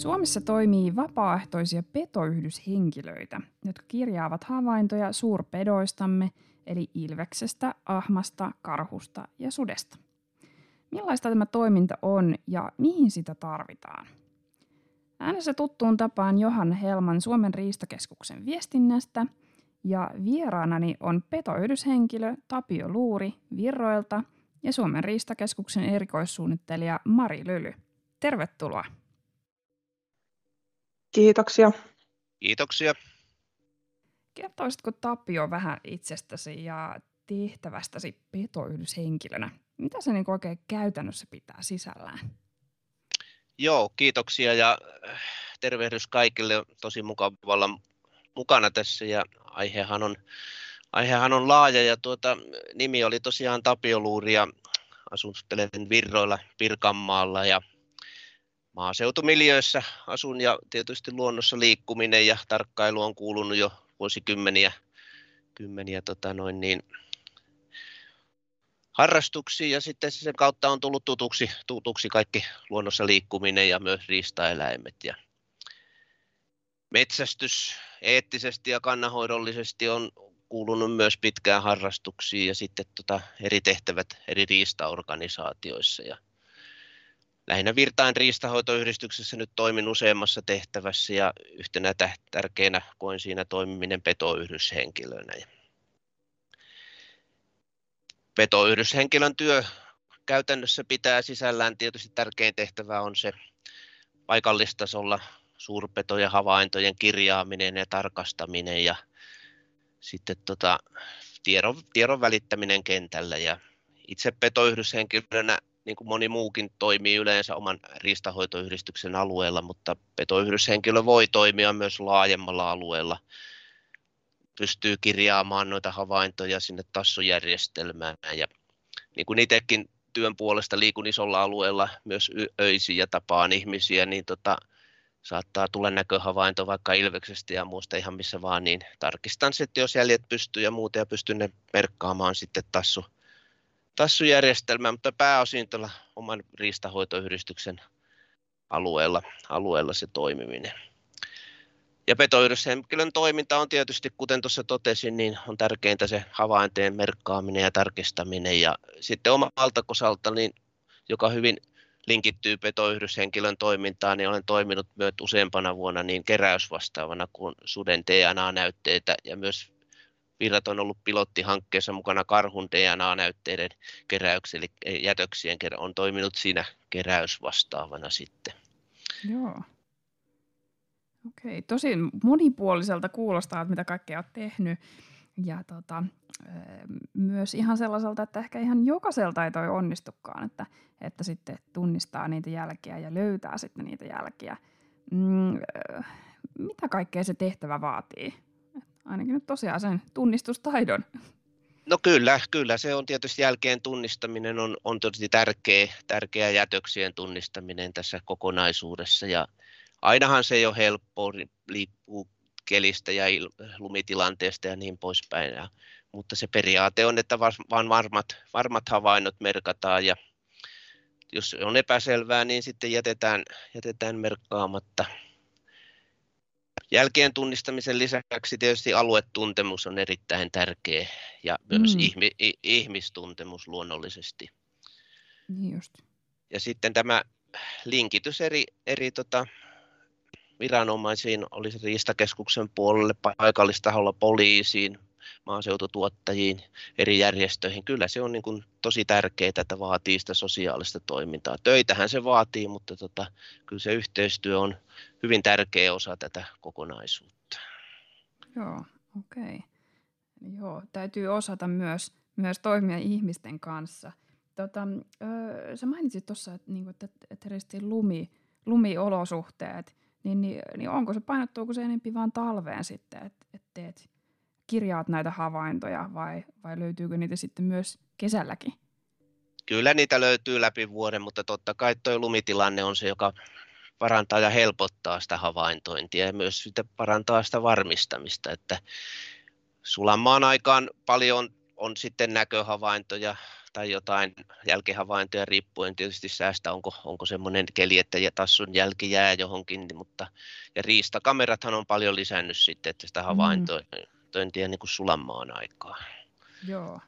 Suomessa toimii vapaaehtoisia petoyhdyshenkilöitä, jotka kirjaavat havaintoja suurpedoistamme, eli ilveksestä, ahmasta, karhusta ja sudesta. Millaista tämä toiminta on ja mihin sitä tarvitaan? Äänessä tuttuun tapaan Johan Helman Suomen riistakeskuksen viestinnästä ja vieraanani on petoyhdyshenkilö Tapio Luuri Virroilta ja Suomen riistakeskuksen erikoissuunnittelija Mari Lyly. Tervetuloa. Kiitoksia. Kiitoksia. Kertoisitko Tapio vähän itsestäsi ja tehtävästäsi petoyhdyshenkilönä? Mitä se niin oikein käytännössä pitää sisällään? Joo, kiitoksia ja äh, tervehdys kaikille. Tosi mukava olla mukana tässä ja aihehan on, aihehan on laaja ja tuota, nimi oli tosiaan Tapio Luuri ja asuttelen Virroilla Pirkanmaalla ja maaseutumiljöissä asun ja tietysti luonnossa liikkuminen ja tarkkailu on kuulunut jo vuosikymmeniä kymmeniä, tota noin, niin, harrastuksiin ja sitten sen kautta on tullut tutuksi, tutuksi kaikki luonnossa liikkuminen ja myös riistaeläimet ja metsästys eettisesti ja kannanhoidollisesti on kuulunut myös pitkään harrastuksiin ja sitten tota eri tehtävät eri riistaorganisaatioissa ja lähinnä Virtain riistahoitoyhdistyksessä nyt toimin useammassa tehtävässä ja yhtenä tärkeänä koin siinä toimiminen petoyhdyshenkilönä. Petoyhdyshenkilön työ käytännössä pitää sisällään tietysti tärkein tehtävä on se paikallistasolla suurpetojen havaintojen kirjaaminen ja tarkastaminen ja sitten tota, tiedon, tiedon välittäminen kentällä. Ja itse petoyhdyshenkilönä niin kuin moni muukin toimii yleensä oman riistahoitoyhdistyksen alueella, mutta petoyhdyshenkilö voi toimia myös laajemmalla alueella. Pystyy kirjaamaan noita havaintoja sinne tassujärjestelmään ja niin kuin itsekin työn puolesta liikun isolla alueella myös öisin ja tapaan ihmisiä, niin tota, saattaa tulla näköhavainto vaikka ilveksestä ja muusta ihan missä vaan, niin tarkistan sitten, jos jäljet pystyy ja muuta ja pystyn ne merkkaamaan sitten tassu, tassujärjestelmään, mutta pääosin tuolla oman riistahoitoyhdistyksen alueella, alueella se toimiminen. Ja petoyhdyshenkilön toiminta on tietysti, kuten tuossa totesin, niin on tärkeintä se havainteen merkkaaminen ja tarkistaminen. Ja sitten omalta kosalta, niin, joka hyvin linkittyy petoyhdyshenkilön toimintaan, niin olen toiminut myös useampana vuonna niin keräysvastaavana kuin suden DNA-näytteitä ja myös Virrat on ollut pilottihankkeessa mukana karhun DNA-näytteiden keräyksellä, eli jätöksien on toiminut siinä keräysvastaavana sitten. Joo. Okei, tosi monipuoliselta kuulostaa, että mitä kaikkea olet tehnyt. Ja tota, myös ihan sellaiselta, että ehkä ihan jokaiselta ei toi onnistukaan, että, että sitten tunnistaa niitä jälkiä ja löytää sitten niitä jälkiä. Mm, mitä kaikkea se tehtävä vaatii? Ainakin nyt tosiaan sen tunnistustaidon. No kyllä, kyllä. Se on tietysti jälkeen tunnistaminen on, on tietysti tärkeä, tärkeä jätöksien tunnistaminen tässä kokonaisuudessa. Ja ainahan se ei ole helppoa, liippuu kelistä ja lumitilanteesta ja niin poispäin. Ja, mutta se periaate on, että vain varmat, varmat havainnot merkataan ja jos on epäselvää, niin sitten jätetään, jätetään merkkaamatta. Jälkeen tunnistamisen lisäksi tietysti aluetuntemus on erittäin tärkeä ja myös mm. ihmi, ihmistuntemus luonnollisesti. Niin just. Ja sitten tämä linkitys eri, eri tota, viranomaisiin, olisi Riistakeskuksen puolelle, paikallistaholla poliisiin, maaseututuottajiin, eri järjestöihin. Kyllä se on niin kuin tosi tärkeää, että vaatii sitä sosiaalista toimintaa. Töitähän se vaatii, mutta tota, kyllä se yhteistyö on hyvin tärkeä osa tätä kokonaisuutta. Joo, okei. Okay. Joo, täytyy osata myös, myös toimia ihmisten kanssa. Tota, öö, sä mainitsit tuossa, että, niin että, että lumi, lumiolosuhteet, niin, niin, niin onko se, painottuuko se enempi vaan talveen sitten, että et teet, kirjaat näitä havaintoja vai, vai löytyykö niitä sitten myös kesälläkin? Kyllä niitä löytyy läpi vuoden, mutta totta kai tuo lumitilanne on se, joka parantaa ja helpottaa sitä havaintointia ja myös sitä parantaa sitä varmistamista, että sulamaan aikaan paljon on sitten näköhavaintoja, tai jotain jälkihavaintoja riippuen tietysti säästä, onko, onko semmoinen keli, että tassun jälki jää johonkin, mutta ja riistakamerathan on paljon lisännyt sitten, että sitä mm. Havaintointia mm. niin kuin sulanmaan aikaa. Joo.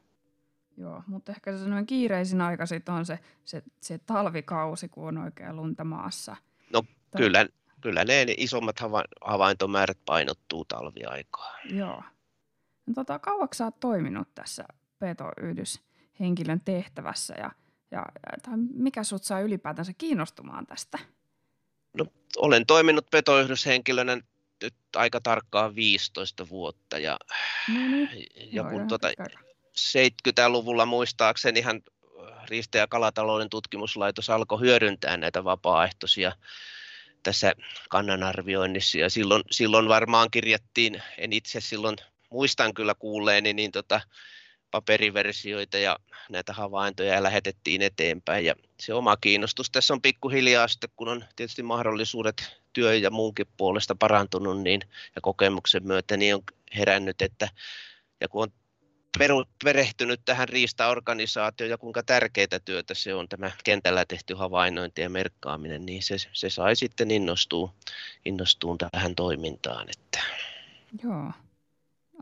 Joo, mutta ehkä se sellainen kiireisin aika sitten on se, se, se talvikausi, kun on oikein lunta maassa. No tai... kyllä, kyllä ne isommat hava- havaintomäärät painottuu talviaikaa. Joo. No, tota, kauaksi sä oot toiminut tässä petoyhdyshenkilön tehtävässä ja, ja tai mikä sut saa ylipäätänsä kiinnostumaan tästä? No, olen toiminut petoyhdyshenkilönä aika tarkkaan 15 vuotta ja, no niin. ja kun tuota, 70-luvulla muistaakseni ihan Riista- ja kalatalouden tutkimuslaitos alkoi hyödyntää näitä vapaaehtoisia tässä kannanarvioinnissa ja silloin, silloin varmaan kirjattiin, en itse silloin muistan kyllä kuulleeni, niin tota, paperiversioita ja näitä havaintoja ja lähetettiin eteenpäin. Ja se oma kiinnostus tässä on pikkuhiljaa sitten, kun on tietysti mahdollisuudet työ ja muunkin puolesta parantunut niin, ja kokemuksen myötä, niin on herännyt, että ja kun on peru, perehtynyt tähän riistaorganisaatioon ja kuinka tärkeää työtä se on tämä kentällä tehty havainnointi ja merkkaaminen, niin se, se sai sitten innostua, innostua tähän toimintaan. Että. Joo,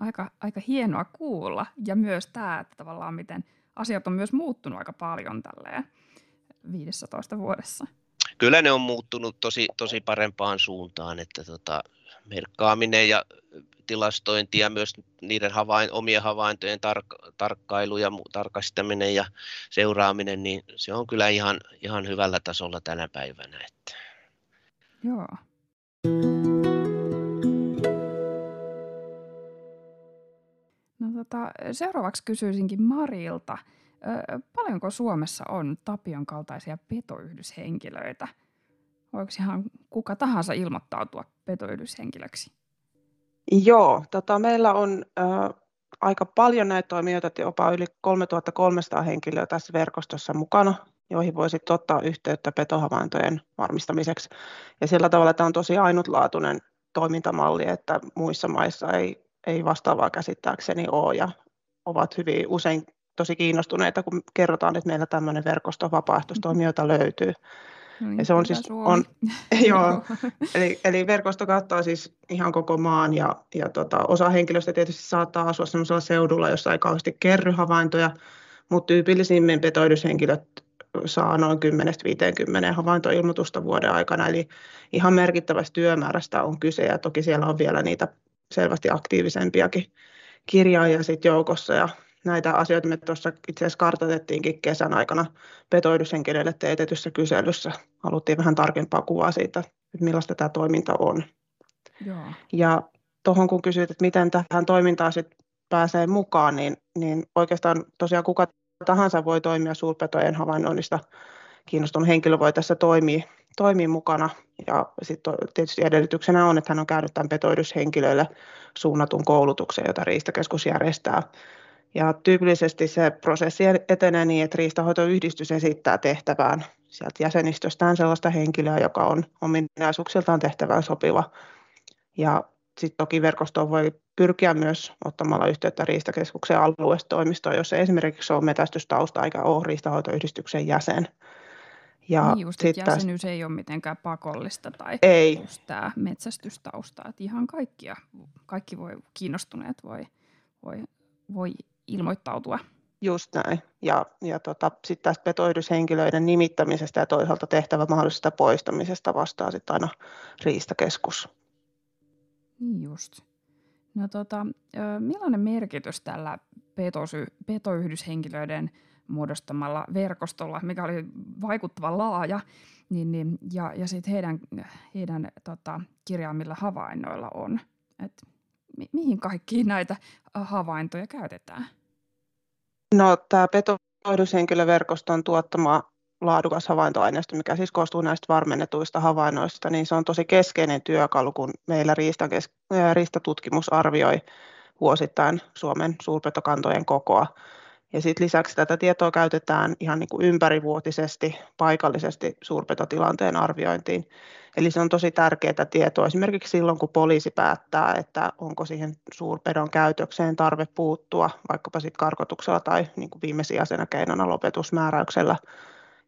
aika, aika hienoa kuulla ja myös tämä, että tavallaan miten asiat on myös muuttunut aika paljon tälleen 15 vuodessa. Kyllä ne on muuttunut tosi, tosi parempaan suuntaan, että tota, merkkaaminen ja tilastointi ja myös niiden havain, omien havaintojen tar- tarkkailu ja tarkastaminen ja seuraaminen, niin se on kyllä ihan, ihan hyvällä tasolla tänä päivänä. Että. Joo. Tota, seuraavaksi kysyisinkin Marilta. Ö, paljonko Suomessa on Tapion kaltaisia petoyhdyshenkilöitä? Voiko ihan kuka tahansa ilmoittautua petoyhdyshenkilöksi? Joo, tota, meillä on ö, aika paljon näitä toimijoita, jopa yli 3300 henkilöä tässä verkostossa mukana, joihin voisi ottaa yhteyttä petohavaintojen varmistamiseksi. Ja sillä tavalla tämä on tosi ainutlaatuinen toimintamalli, että muissa maissa ei, ei vastaavaa käsittääkseni ole ja ovat hyvin usein tosi kiinnostuneita, kun kerrotaan, että meillä tämmöinen verkosto vapaaehtoistoimijoita löytyy. No niin, ja se on siis, on, joo, eli, eli verkosto kattaa siis ihan koko maan ja, ja tota, osa henkilöistä tietysti saattaa asua sellaisella seudulla, jossa ei kauheasti kerry havaintoja, mutta tyypillisimmin petoidushenkilöt saa noin 10-50 havaintoilmoitusta vuoden aikana, eli ihan merkittävästä työmäärästä on kyse, ja toki siellä on vielä niitä selvästi aktiivisempiakin kirjaajia sit joukossa, ja näitä asioita me tuossa itse asiassa kartoitettiinkin kesän aikana petoidushenkilöille teetetyssä kyselyssä. Haluttiin vähän tarkempaa kuvaa siitä, että millaista tämä toiminta on. Joo. Ja tuohon kun kysyit, että miten tähän toimintaan sit pääsee mukaan, niin, niin oikeastaan tosiaan kuka tahansa voi toimia suurpetojen havainnoinnista kiinnostunut henkilö voi tässä toimia, toimia mukana. Ja sitten tietysti edellytyksenä on, että hän on käynyt tämän petoidushenkilöille suunnatun koulutuksen, jota Riistakeskus järjestää. Ja tyypillisesti se prosessi etenee niin, että riistahoitoyhdistys esittää tehtävään sieltä jäsenistöstään sellaista henkilöä, joka on ominaisuuksiltaan tehtävään sopiva. Ja sitten toki verkostoon voi pyrkiä myös ottamalla yhteyttä Riistakeskuksen aluestoimistoon, jos esimerkiksi ole metästystausta eikä ole riistahoitoyhdistyksen jäsen. Ja niin just, että jäsenyys ei ole mitenkään pakollista tai ei. just tämä metsästystausta. Että ihan kaikkia, kaikki voi, kiinnostuneet voi, voi, voi ilmoittautua. Just näin. Ja, ja tota, sitten tästä petoidushenkilöiden nimittämisestä ja toisaalta tehtävä mahdollisesta poistamisesta vastaa sitten aina Riistakeskus. Niin just. No tota, millainen merkitys tällä petosy, petoyhdyshenkilöiden muodostamalla verkostolla, mikä oli vaikuttava laaja, niin, niin, ja, ja sitten heidän, heidän tota, kirjaamilla havainnoilla on? Et mi- mihin kaikkiin näitä havaintoja käytetään? No tämä petohoidushenkilöverkoston tuottama laadukas havaintoaineisto, mikä siis koostuu näistä varmennetuista havainnoista, niin se on tosi keskeinen työkalu, kun meillä riistatutkimus arvioi vuosittain Suomen suurpetokantojen kokoa. Ja sitten lisäksi tätä tietoa käytetään ihan niin kuin ympärivuotisesti paikallisesti suurpetotilanteen arviointiin. Eli se on tosi tärkeää tietoa esimerkiksi silloin, kun poliisi päättää, että onko siihen suurpedon käytökseen tarve puuttua, vaikkapa sitten karkotuksella tai niin kuin viimesijaisena keinona lopetusmääräyksellä.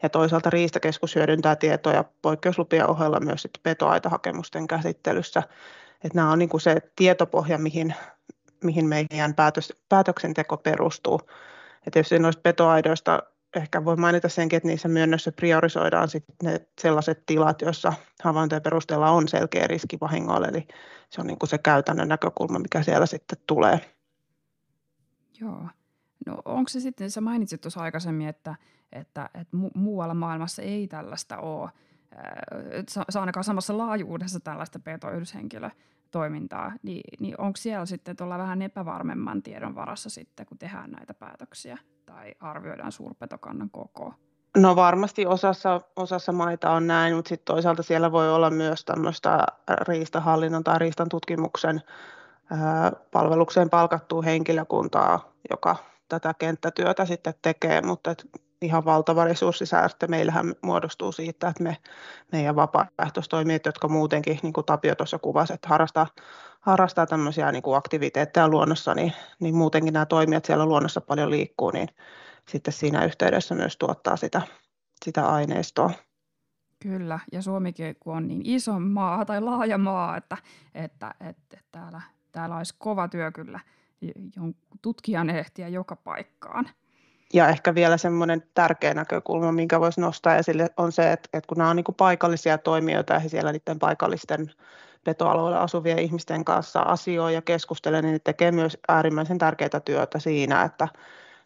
Ja toisaalta Riistakeskus hyödyntää tietoja poikkeuslupien ohella myös sitten petoaitahakemusten käsittelyssä. Että nämä on niin kuin se tietopohja, mihin, mihin meidän päätös, päätöksenteko perustuu. Ja tietysti noista petoaidoista ehkä voi mainita senkin, että niissä myönnössä priorisoidaan sitten ne sellaiset tilat, joissa havaintojen perusteella on selkeä riski vahingoille, eli se on niin kuin se käytännön näkökulma, mikä siellä sitten tulee. Joo. No onko se sitten, sä mainitsit tuossa aikaisemmin, että, että, että mu- muualla maailmassa ei tällaista ole, saa ainakaan samassa laajuudessa tällaista petoyhdyshenkilötoimintaa, niin, niin onko siellä sitten tuolla vähän epävarmemman tiedon varassa sitten, kun tehdään näitä päätöksiä? tai arvioidaan suurpetokannan koko? No varmasti osassa, osassa maita on näin, mutta sitten toisaalta siellä voi olla myös tämmöistä riistahallinnon tai riistan tutkimuksen palvelukseen palkattua henkilökuntaa, joka tätä kenttätyötä sitten tekee, mutta ihan valtava resurssisäästö meillähän muodostuu siitä, että me, meidän vapaaehtoistoimijat, jotka muutenkin, niin kuin Tapio tuossa kuvasi, että harrastaa, harrastaa tämmöisiä niin kuin aktiviteetteja luonnossa, niin, niin muutenkin nämä toimijat siellä luonnossa paljon liikkuu, niin sitten siinä yhteydessä myös tuottaa sitä, sitä aineistoa. Kyllä, ja Suomikin kun on niin iso maa tai laaja maa, että, että, että, täällä, täällä olisi kova työ kyllä tutkijan ehtiä joka paikkaan. Ja ehkä vielä semmoinen tärkeä näkökulma, minkä voisi nostaa esille, on se, että, että kun nämä on niin paikallisia toimijoita ja siellä niiden paikallisten petoalueella asuvien ihmisten kanssa asioi ja keskustelee, niin ne tekee myös äärimmäisen tärkeää työtä siinä, että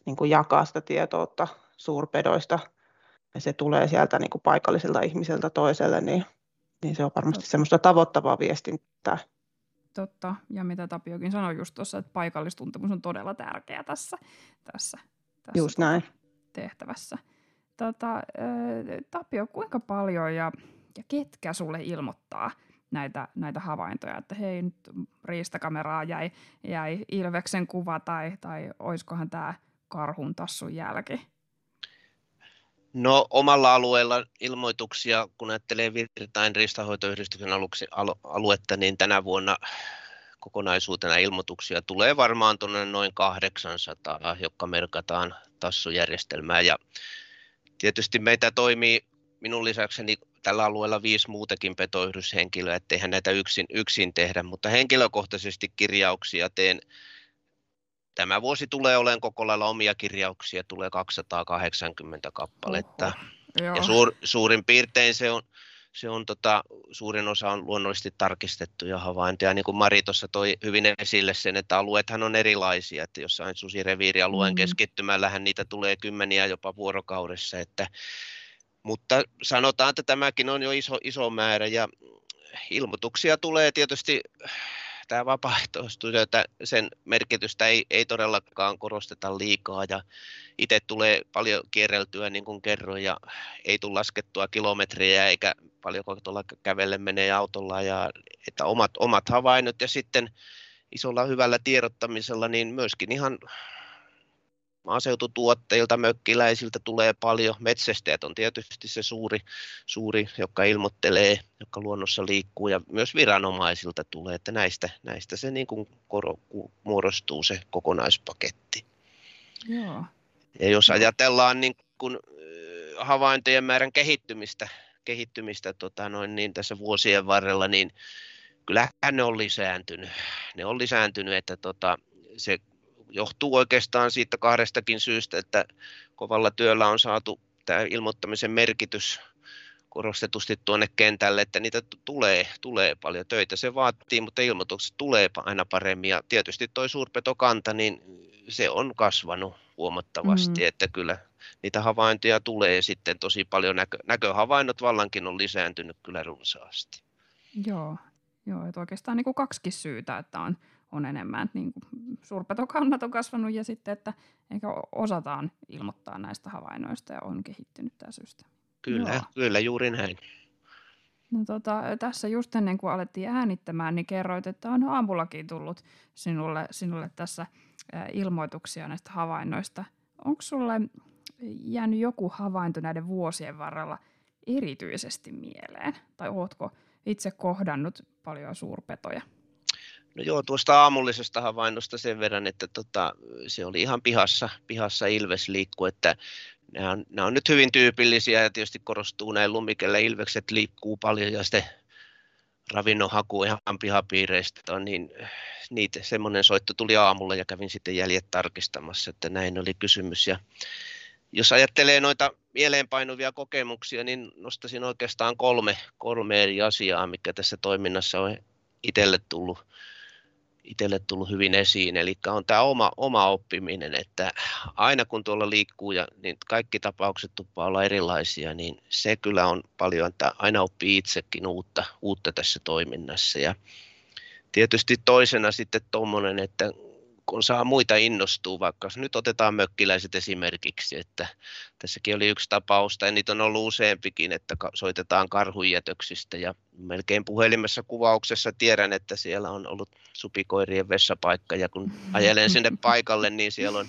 niin kuin jakaa sitä tietoutta suurpedoista. Ja se tulee sieltä niin kuin paikallisilta ihmisiltä toiselle, niin, niin se on varmasti semmoista tavoittavaa viestintää. Totta, ja mitä Tapiokin sanoi just tuossa, että paikallistuntemus on todella tärkeä tässä, tässä tässä Just näin. tehtävässä. Tota, Tapio, kuinka paljon ja, ja ketkä sulle ilmoittaa näitä, näitä havaintoja, että hei nyt riistakameraa jäi, jäi Ilveksen kuva tai, tai olisikohan tämä karhun tassun jälki? No omalla alueella ilmoituksia, kun ajattelee Virtain riistahoitoyhdistyksen aluetta, niin tänä vuonna kokonaisuutena ilmoituksia tulee varmaan tuonne noin 800, jotka merkataan tassujärjestelmään. Ja tietysti meitä toimii minun lisäkseni tällä alueella viisi muutakin petoyhdyshenkilöä, etteihän näitä yksin, yksin tehdä, mutta henkilökohtaisesti kirjauksia teen. Tämä vuosi tulee olemaan koko lailla omia kirjauksia, tulee 280 kappaletta. Oho, ja suur, suurin piirtein se on, se on tota, suurin osa on luonnollisesti tarkistettuja havaintoja. Niin kuin Mari tuossa toi hyvin esille sen, että alueethan on erilaisia, että jossain susireviirialueen mm. keskittymällähän niitä tulee kymmeniä jopa vuorokaudessa, että, mutta sanotaan, että tämäkin on jo iso, iso määrä ja ilmoituksia tulee tietysti tämä vapaaehtoistyö, sen merkitystä ei, ei todellakaan korosteta liikaa ja itse tulee paljon kierreltyä niin kuin kerroin ja ei tule laskettua kilometriä eikä paljonko tuolla kävelle menee autolla ja että omat, omat havainnot ja sitten isolla hyvällä tiedottamisella niin myöskin ihan maaseututuotteilta, mökkiläisiltä tulee paljon. Metsästäjät on tietysti se suuri, suuri joka ilmoittelee, joka luonnossa liikkuu ja myös viranomaisilta tulee, että näistä, näistä se niin kuin koro, muodostuu se kokonaispaketti. Joo. Ja jos ajatellaan niin kuin havaintojen määrän kehittymistä, kehittymistä tota noin, niin tässä vuosien varrella, niin kyllähän ne on lisääntynyt. Ne on lisääntynyt, että tota, se johtuu oikeastaan siitä kahdestakin syystä, että kovalla työllä on saatu tämä ilmoittamisen merkitys korostetusti tuonne kentälle, että niitä tulee, tulee paljon töitä. Se vaatii, mutta ilmoitukset tulee aina paremmin. Ja tietysti tuo suurpetokanta, niin se on kasvanut huomattavasti, mm. että kyllä niitä havaintoja tulee sitten tosi paljon. Näkö, näköhavainnot vallankin on lisääntynyt kyllä runsaasti. Joo, joo että oikeastaan niin kuin kaksikin syytä, että on on enemmän, että niin kuin suurpetokannat on kasvanut ja sitten, että ehkä osataan ilmoittaa näistä havainnoista ja on kehittynyt tämä systeemi. Kyllä, Joo. kyllä juuri näin. No tota, tässä just ennen kuin alettiin äänittämään, niin kerroit, että on aamullakin tullut sinulle, sinulle tässä ilmoituksia näistä havainnoista. Onko sulle jäänyt joku havainto näiden vuosien varrella erityisesti mieleen? Tai ootko itse kohdannut paljon suurpetoja? No joo, tuosta aamullisesta havainnosta sen verran, että tota, se oli ihan pihassa, pihassa ilves liikku, että nämä on, nämä on nyt hyvin tyypillisiä ja tietysti korostuu näin lumikelle, ilvekset liikkuu paljon ja sitten ravinnon haku ihan pihapiireistä on, niin niitä, semmoinen soitto tuli aamulla ja kävin sitten jäljet tarkistamassa, että näin oli kysymys. Ja jos ajattelee noita mieleenpainuvia kokemuksia, niin nostaisin oikeastaan kolme, kolme eri asiaa, mikä tässä toiminnassa on itselle tullut itselle tullut hyvin esiin, eli on tämä oma, oma oppiminen, että aina kun tuolla liikkuu ja niin kaikki tapaukset tuppaa olla erilaisia, niin se kyllä on paljon, että aina oppii itsekin uutta, uutta tässä toiminnassa. Ja tietysti toisena sitten tuommoinen, että kun saa muita innostua, vaikka nyt otetaan mökkiläiset esimerkiksi, että tässäkin oli yksi tapaus, tai niitä on ollut useampikin, että soitetaan karhujätöksistä ja melkein puhelimessa kuvauksessa tiedän, että siellä on ollut supikoirien vessapaikka ja kun ajelen sinne paikalle, niin siellä on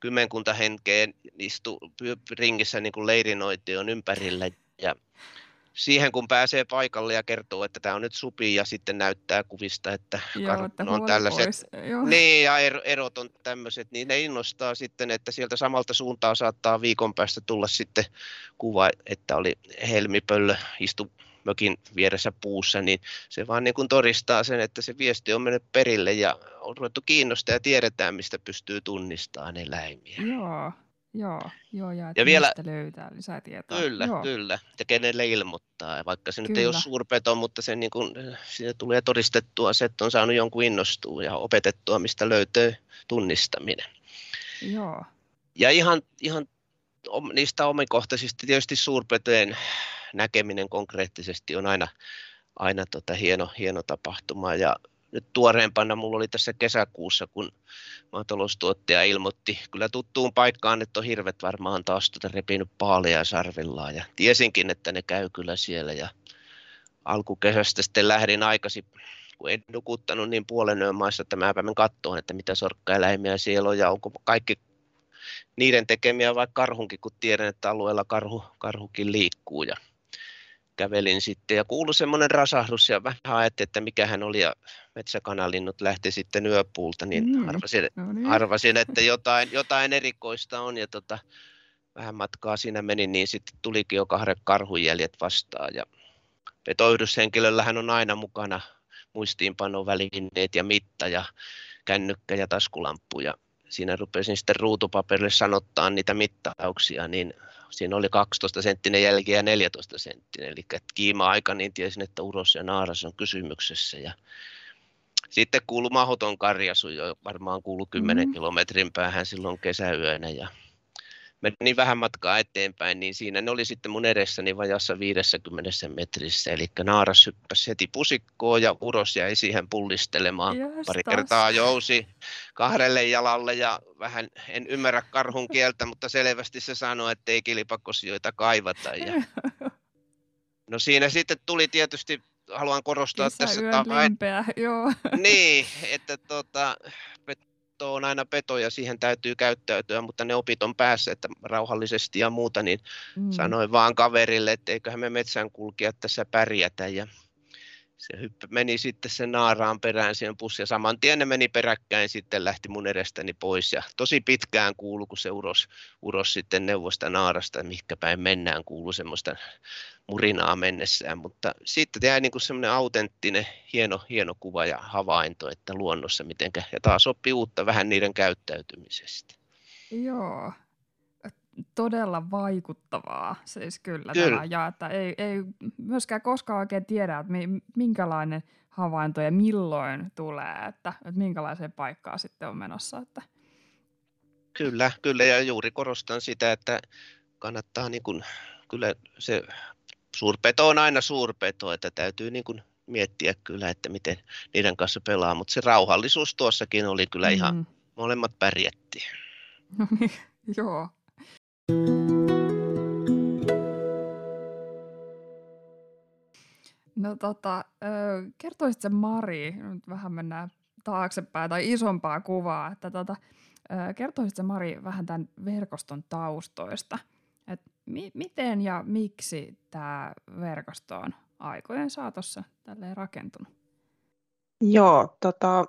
kymmenkunta henkeä istu ringissä niin kuin leirinointi on ympärillä ja siihen, kun pääsee paikalle ja kertoo, että tämä on nyt supi ja sitten näyttää kuvista, että Joo, että on tällaiset. Joo. Niin, ja erot on tämmöiset, niin ne innostaa sitten, että sieltä samalta suuntaa saattaa viikon päästä tulla sitten kuva, että oli helmipöllö istu mökin vieressä puussa, niin se vaan niin kuin todistaa sen, että se viesti on mennyt perille ja on ruvettu kiinnostaa ja tiedetään, mistä pystyy tunnistamaan eläimiä. Joo, Joo, joo ja, ja vielä, löytää lisää tietoa. Kyllä, joo. kyllä. Ja kenelle ilmoittaa. Vaikka se kyllä. nyt ei ole suurpeto, mutta se niin kuin, siinä tulee todistettua se, että on saanut jonkun innostua ja opetettua, mistä löytyy tunnistaminen. Joo. Ja ihan, ihan niistä omikohtaisesti tietysti suurpetojen näkeminen konkreettisesti on aina, aina tota hieno, hieno tapahtuma. Ja nyt tuoreempana mulla oli tässä kesäkuussa, kun maataloustuottaja ilmoitti kyllä tuttuun paikkaan, että on hirvet varmaan taas tuota repinyt paalia sarvillaan. Ja tiesinkin, että ne käy kyllä siellä. Ja alkukesästä sitten lähdin aikaisin, kun en nukuttanut niin puolen yön maissa, että mä päivän kattoon, että mitä sorkkaeläimiä siellä on ja onko kaikki niiden tekemiä vai karhunkin, kun tiedän, että alueella karhu, karhukin liikkuu. Ja kävelin sitten ja kuului semmoinen rasahdus ja vähän ajattelin, että mikä hän oli ja metsäkanalinnut lähti sitten yöpuulta, niin mm, arvasin, no niin. arvasin, että jotain, jotain erikoista on ja tota, vähän matkaa siinä meni, niin sitten tulikin jo kahden karhunjäljet vastaan ja petoyhdyshenkilöllähän on aina mukana muistiinpanovälineet ja mitta ja kännykkä ja taskulamppu ja siinä rupesin sitten ruutupaperille sanottaa niitä mittauksia, niin siinä oli 12 senttinen jälki ja 14 senttinen, eli kiima-aika, niin tiesin, että uros ja naaras on kysymyksessä. Ja sitten kuului mahoton karjasu, jo varmaan kuulu 10 mm. kilometrin päähän silloin kesäyönä. Ja menin vähän matkaa eteenpäin, niin siinä ne oli sitten mun edessäni vajassa 50 metrissä. Eli naaras hyppäsi heti pusikkoon ja uros jäi siihen pullistelemaan. Yes, Pari taas. kertaa jousi kahdelle jalalle ja vähän en ymmärrä karhun kieltä, mutta selvästi se sanoi, että ei kilipakosioita kaivata. Ja... No siinä sitten tuli tietysti haluan korostaa tässä lempeä, joo. Niin, että tota, peto on aina peto ja siihen täytyy käyttäytyä, mutta ne opit on päässä, että rauhallisesti ja muuta, niin mm. sanoin vaan kaverille, että eiköhän me metsän kulkea tässä pärjätä ja se hyppä, meni sitten se naaraan perään siihen pussi ja saman tien ne meni peräkkäin sitten lähti mun edestäni pois. Ja tosi pitkään kuulu, kun se uros, uros sitten neuvosta naarasta, mihinkä päin mennään, kuulu semmoista murinaa mennessään, mutta sitten jäi niin semmoinen autenttinen, hieno, hieno kuva ja havainto, että luonnossa mitenkä, ja taas oppii uutta vähän niiden käyttäytymisestä. Joo, todella vaikuttavaa siis kyllä, kyllä. Tämä, ja että ei, ei myöskään koskaan oikein tiedä, että minkälainen havainto ja milloin tulee, että, että minkälaiseen paikkaan sitten on menossa. Että. Kyllä, kyllä ja juuri korostan sitä, että kannattaa niin kuin, kyllä se suurpeto on aina suurpeto, että täytyy niin kuin miettiä kyllä, että miten niiden kanssa pelaa, mutta se rauhallisuus tuossakin oli kyllä ihan, mm. molemmat pärjättiin. Joo. No tota, kertoisitko Mari, nyt vähän mennään taaksepäin tai isompaa kuvaa, että tota, kertoisitko Mari vähän tämän verkoston taustoista, että mi- miten ja miksi tämä verkosto on aikojen saatossa tälleen rakentunut? Joo, tota,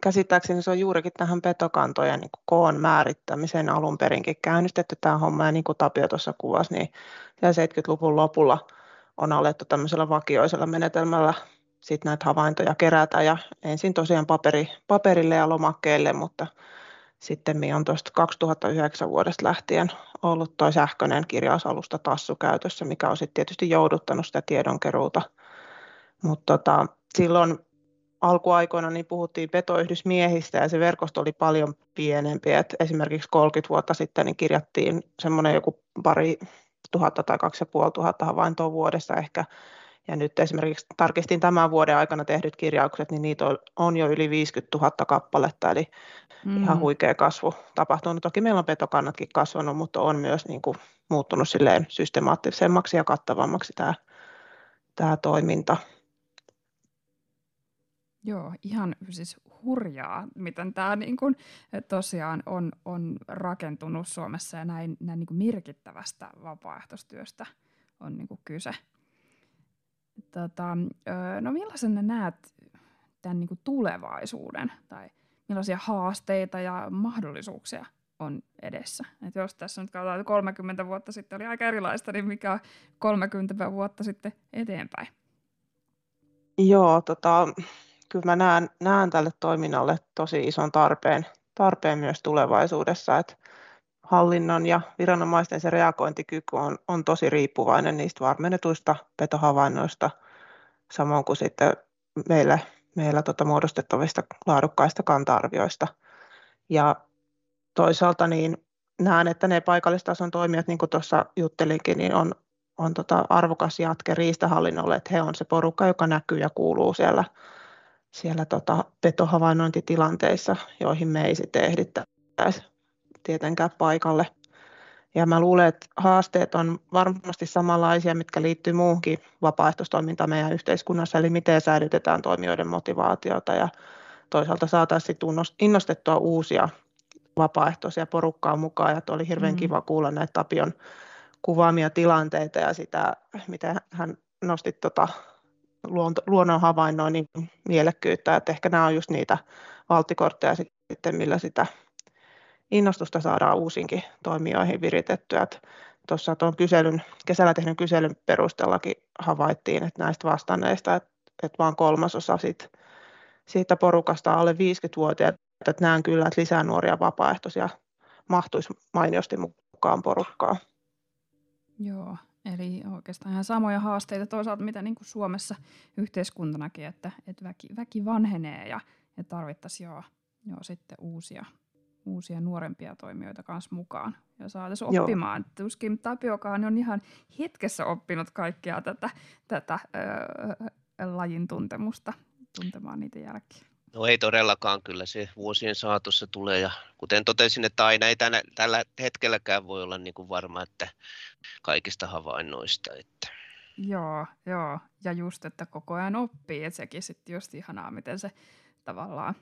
käsittääkseni se on juurikin tähän petokantojen niin koon määrittämiseen alun perinkin käynnistetty tämä homma. Ja niin kuin Tapio tuossa kuvasi, niin 70-luvun lopulla on alettu tämmöisellä vakioisella menetelmällä sit näitä havaintoja kerätä ja ensin tosiaan paperi, paperille ja lomakkeille, mutta sitten on tuosta 2009 vuodesta lähtien ollut tuo sähköinen kirjausalusta Tassu käytössä, mikä on sitten tietysti jouduttanut sitä tiedonkeruuta. Mutta tota, silloin alkuaikoina niin puhuttiin petoyhdysmiehistä ja se verkosto oli paljon pienempi. Et esimerkiksi 30 vuotta sitten niin kirjattiin semmoinen joku pari tuhatta tai kaksi ja puoli tuhatta havaintoa vuodessa ehkä. Ja nyt esimerkiksi tarkistin tämän vuoden aikana tehdyt kirjaukset, niin niitä on jo yli 50 000 kappaletta, eli mm. ihan huikea kasvu tapahtunut. Toki meillä on petokannatkin kasvanut, mutta on myös niin kuin muuttunut silleen systemaattisemmaksi ja kattavammaksi tämä, tämä toiminta. Joo, ihan siis hurjaa, miten tämä niin kuin, tosiaan on, on rakentunut Suomessa ja näin, näin niin merkittävästä vapaaehtoistyöstä on niin kyse. Tota, no millaisena näet tämän niin tulevaisuuden tai millaisia haasteita ja mahdollisuuksia on edessä? Et jos tässä nyt katsotaan, 30 vuotta sitten oli aika erilaista, niin mikä on 30 vuotta sitten eteenpäin? Joo, tota, kyllä mä näen, näen tälle toiminnalle tosi ison tarpeen, tarpeen myös tulevaisuudessa, että hallinnon ja viranomaisten se reagointikyky on, on tosi riippuvainen niistä varmennetuista petohavainnoista, samoin kuin sitten meillä, meillä tota muodostettavista laadukkaista kanta-arvioista. Ja toisaalta niin näen, että ne paikallistason toimijat, niin kuin tuossa juttelinkin, niin on, on tota arvokas jatke riistahallinnolle, että he on se porukka, joka näkyy ja kuuluu siellä siellä tota petohavainnointitilanteissa, joihin me ei sitten ehdittäisi tietenkään paikalle. Ja mä luulen, että haasteet on varmasti samanlaisia, mitkä liittyy muuhunkin vapaaehtoistoimintaan meidän yhteiskunnassa, eli miten säilytetään toimijoiden motivaatiota ja toisaalta saataisiin innostettua uusia vapaaehtoisia porukkaa mukaan. Ja oli hirveän mm. kiva kuulla näitä Tapion kuvaamia tilanteita ja sitä, miten hän nosti tota luonnon havainnoinnin mielekkyyttä, että ehkä nämä on just niitä valttikortteja sitten, millä sitä innostusta saadaan uusinkin toimijoihin viritettyä. Tuossa tuon kyselyn, kesällä tehdyn kyselyn perusteellakin havaittiin, että näistä vastanneista, että, että vain kolmasosa siitä, siitä porukasta alle 50-vuotiaat, että näen kyllä, että lisää nuoria vapaaehtoisia mahtuisi mainiosti mukaan porukkaan. Joo, Eli oikeastaan ihan samoja haasteita toisaalta, mitä niin kuin Suomessa yhteiskuntanakin, että, että väki, väki vanhenee ja, ja tarvittaisiin jo, jo sitten uusia, uusia nuorempia toimijoita kanssa mukaan ja saataisiin oppimaan. Joo. Tuskin Tapiokaan on ihan hetkessä oppinut kaikkea tätä, tätä ö, lajin tuntemusta tuntemaan niitä jälkeen. No ei todellakaan, kyllä se vuosien saatossa tulee ja kuten totesin, että aina ei tänä, tällä hetkelläkään voi olla niin kuin varma, että kaikista havainnoista. Että. Joo, joo, ja just, että koko ajan oppii, että sekin sitten just ihanaa, miten se tavallaan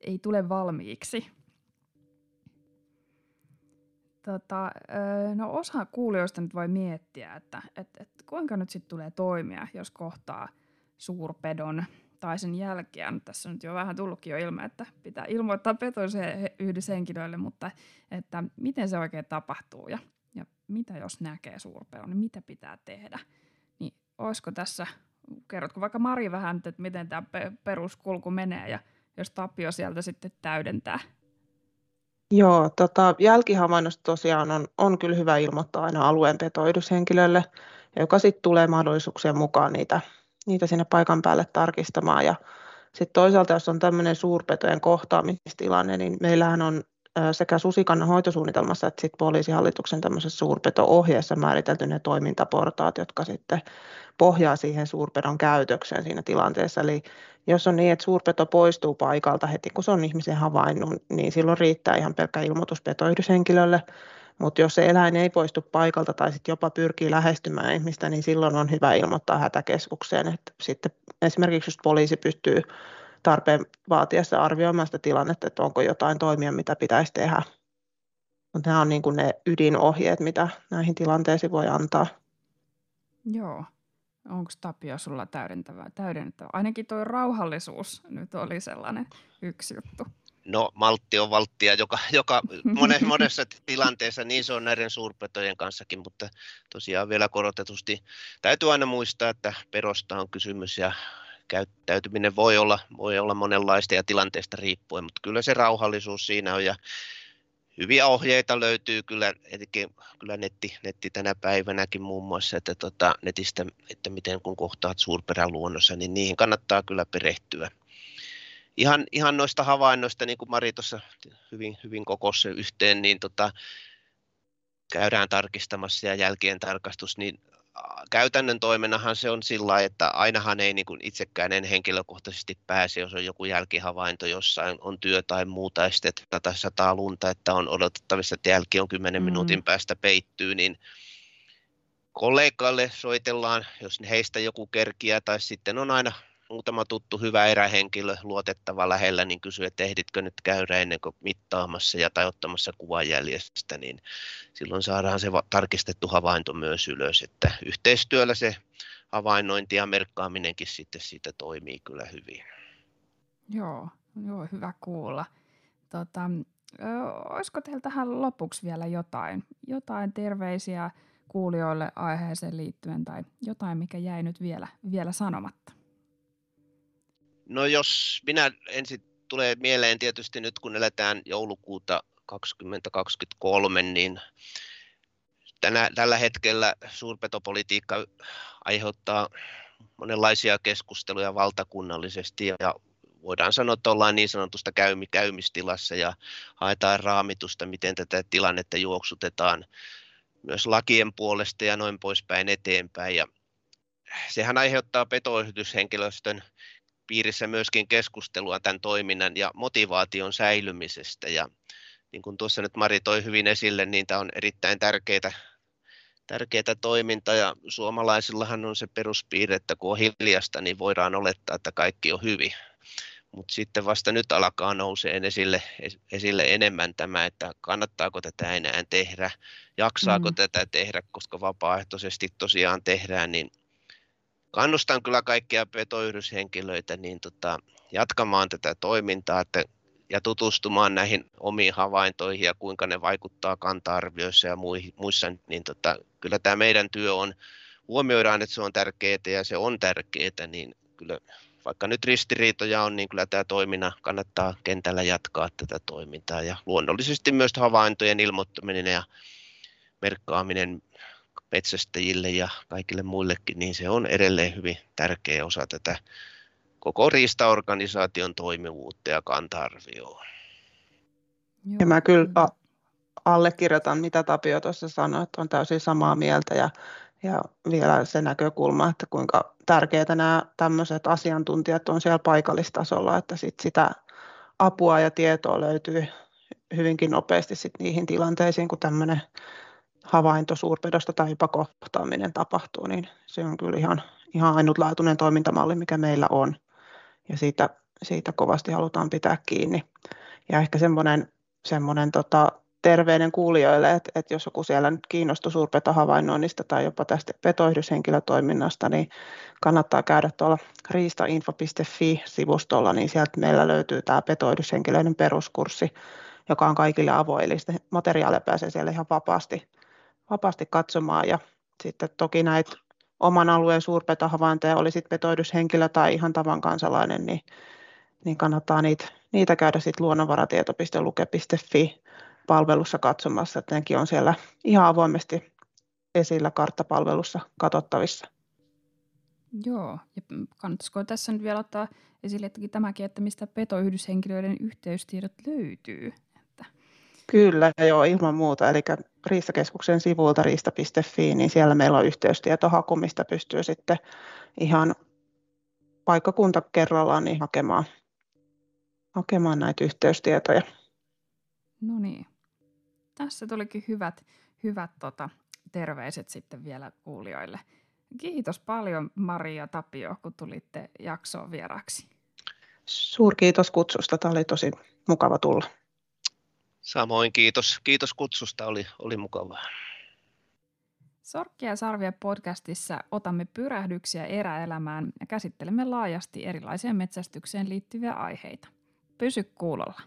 ei tule valmiiksi. Tota, no osa kuulijoista nyt voi miettiä, että et, et kuinka nyt sitten tulee toimia, jos kohtaa suurpedon tai sen jälkeen, tässä on nyt jo vähän tullutkin jo ilme, että pitää ilmoittaa petoiseen yhdyshenkilöille, mutta että miten se oikein tapahtuu ja mitä jos näkee suurpedon, niin mitä pitää tehdä. Niin olisiko tässä, kerrotko vaikka Mari vähän, että miten tämä peruskulku menee ja jos Tapio sieltä sitten täydentää. Joo, tota, jälkihavainnosta tosiaan on, on kyllä hyvä ilmoittaa aina alueen petoidushenkilölle, joka sitten tulee mahdollisuuksien mukaan niitä niitä sinne paikan päälle tarkistamaan. Ja sitten toisaalta, jos on tämmöinen suurpetojen kohtaamistilanne, niin meillähän on sekä susikannan hoitosuunnitelmassa että sitten poliisihallituksen tämmöisessä suurpeto-ohjeessa määritelty ne toimintaportaat, jotka sitten pohjaa siihen suurpedon käytökseen siinä tilanteessa. Eli jos on niin, että suurpeto poistuu paikalta heti, kun se on ihmisen havainnut, niin silloin riittää ihan pelkkä ilmoitus petoyhdyshenkilölle. Mutta jos se eläin ei poistu paikalta tai sitten jopa pyrkii lähestymään ihmistä, niin silloin on hyvä ilmoittaa hätäkeskukseen. Et sitten esimerkiksi jos poliisi pystyy tarpeen vaatiessa arvioimaan sitä tilannetta, että onko jotain toimia, mitä pitäisi tehdä. Mutta nämä on niin kuin ne ydinohjeet, mitä näihin tilanteisiin voi antaa. Joo, Onko Tapio sulla täydentävää? täydentävää? Ainakin tuo rauhallisuus nyt oli sellainen yksi juttu. No maltti on valttia joka, joka monessa, monessa tilanteessa, niin se on näiden suurpetojen kanssakin, mutta tosiaan vielä korotetusti täytyy aina muistaa, että perosta on kysymys ja käyttäytyminen voi olla, voi olla monenlaista ja tilanteesta riippuen, mutta kyllä se rauhallisuus siinä on ja hyviä ohjeita löytyy kyllä, etenkin kyllä netti, netti tänä päivänäkin muun muassa, että tota, netistä, että miten kun kohtaat suurperän luonnossa, niin niihin kannattaa kyllä perehtyä. Ihan, ihan noista havainnoista, niin kuin Mari tuossa hyvin, hyvin kokossa yhteen, niin tota, käydään tarkistamassa ja jälkien tarkastus, niin käytännön toimenahan se on sillä että ainahan ei niin kuin itsekään en henkilökohtaisesti pääse, jos on joku jälkihavainto jossain, on työ tai muuta estettä tai sataa lunta, että on odotettavissa, että jälki on 10 mm. minuutin päästä peittyy, niin kollegalle soitellaan, jos heistä joku kerkiää, tai sitten on aina muutama tuttu hyvä erähenkilö luotettava lähellä, niin kysyy, että ehditkö nyt käydä ennen kuin mittaamassa ja tai ottamassa kuvanjäljestä, niin silloin saadaan se tarkistettu havainto myös ylös, että yhteistyöllä se havainnointi ja merkkaaminenkin sitten siitä toimii kyllä hyvin. Joo, joo hyvä kuulla. Tota, olisiko teillä tähän lopuksi vielä jotain, jotain terveisiä kuulijoille aiheeseen liittyen tai jotain, mikä jäi nyt vielä, vielä sanomatta? No jos minä ensin tulee mieleen tietysti nyt kun eletään joulukuuta 2023, niin tänä, tällä hetkellä suurpetopolitiikka aiheuttaa monenlaisia keskusteluja valtakunnallisesti ja voidaan sanoa, että ollaan niin sanotusta käymi, käymistilassa ja haetaan raamitusta, miten tätä tilannetta juoksutetaan myös lakien puolesta ja noin poispäin eteenpäin. Ja sehän aiheuttaa petoyhdyshenkilöstön piirissä myöskin keskustelua tämän toiminnan ja motivaation säilymisestä. Ja niin kuin tuossa nyt Mari toi hyvin esille, niin tämä on erittäin tärkeää, tärkeää toimintaa ja suomalaisillahan on se peruspiirre, että kun on hiljasta, niin voidaan olettaa, että kaikki on hyvin. Mutta sitten vasta nyt alkaa nousee esille, esille enemmän tämä, että kannattaako tätä enää tehdä, jaksaako mm. tätä tehdä, koska vapaaehtoisesti tosiaan tehdään, niin kannustan kyllä kaikkia petoyhdyshenkilöitä niin tota, jatkamaan tätä toimintaa että, ja tutustumaan näihin omiin havaintoihin ja kuinka ne vaikuttaa kanta-arvioissa ja muissa, niin tota, kyllä tämä meidän työ on, huomioidaan, että se on tärkeää ja se on tärkeää, niin kyllä vaikka nyt ristiriitoja on, niin kyllä tämä toiminna kannattaa kentällä jatkaa tätä toimintaa ja luonnollisesti myös havaintojen ilmoittaminen ja merkkaaminen metsästäjille ja kaikille muillekin, niin se on edelleen hyvin tärkeä osa tätä koko riistaorganisaation toimivuutta ja kanta-arvioa. Ja mä kyllä allekirjoitan, mitä Tapio tuossa sanoi, että on täysin samaa mieltä ja, ja vielä se näkökulma, että kuinka tärkeitä nämä tämmöiset asiantuntijat on siellä paikallistasolla, että sit sitä apua ja tietoa löytyy hyvinkin nopeasti sit niihin tilanteisiin, kun tämmöinen havainto suurpedosta tai jopa kohtaaminen tapahtuu, niin se on kyllä ihan, ihan ainutlaatuinen toimintamalli, mikä meillä on. Ja siitä, siitä kovasti halutaan pitää kiinni. Ja ehkä semmoinen, semmoinen tota, terveinen kuulijoille, että, että jos joku siellä nyt kiinnostuu suurpetohavainnoinnista tai jopa tästä petoyhdyshenkilötoiminnasta, niin kannattaa käydä tuolla riistainfo.fi-sivustolla, niin sieltä meillä löytyy tämä petoyhdyshenkilöiden peruskurssi, joka on kaikille avoin, eli materiaalia pääsee siellä ihan vapaasti vapaasti katsomaan ja sitten toki näitä oman alueen suurpetohavaintoja, oli sitten petoidushenkilö tai ihan tavan kansalainen, niin, niin kannattaa niitä, niitä käydä sitten luonnonvaratieto.luke.fi palvelussa katsomassa, että nekin on siellä ihan avoimesti esillä karttapalvelussa katsottavissa. Joo, ja kannattaisiko tässä nyt vielä ottaa esille tämäkin, että mistä petoyhdyshenkilöiden yhteystiedot löytyy? Kyllä, joo, ilman muuta. Eli Riistakeskuksen sivulta riista.fi, niin siellä meillä on yhteystietohaku, mistä pystyy sitten ihan paikkakunta kerrallaan niin hakemaan, hakemaan näitä yhteystietoja. No niin. Tässä tulikin hyvät, hyvät tota, terveiset sitten vielä kuulijoille. Kiitos paljon Maria Tapio, kun tulitte jaksoon vieraksi. Suurkiitos kutsusta. Tämä oli tosi mukava tulla. Samoin kiitos, kiitos kutsusta, oli, oli mukavaa. Sorkkia ja sarvia podcastissa otamme pyrähdyksiä eräelämään ja käsittelemme laajasti erilaisia metsästykseen liittyviä aiheita. Pysy kuulolla.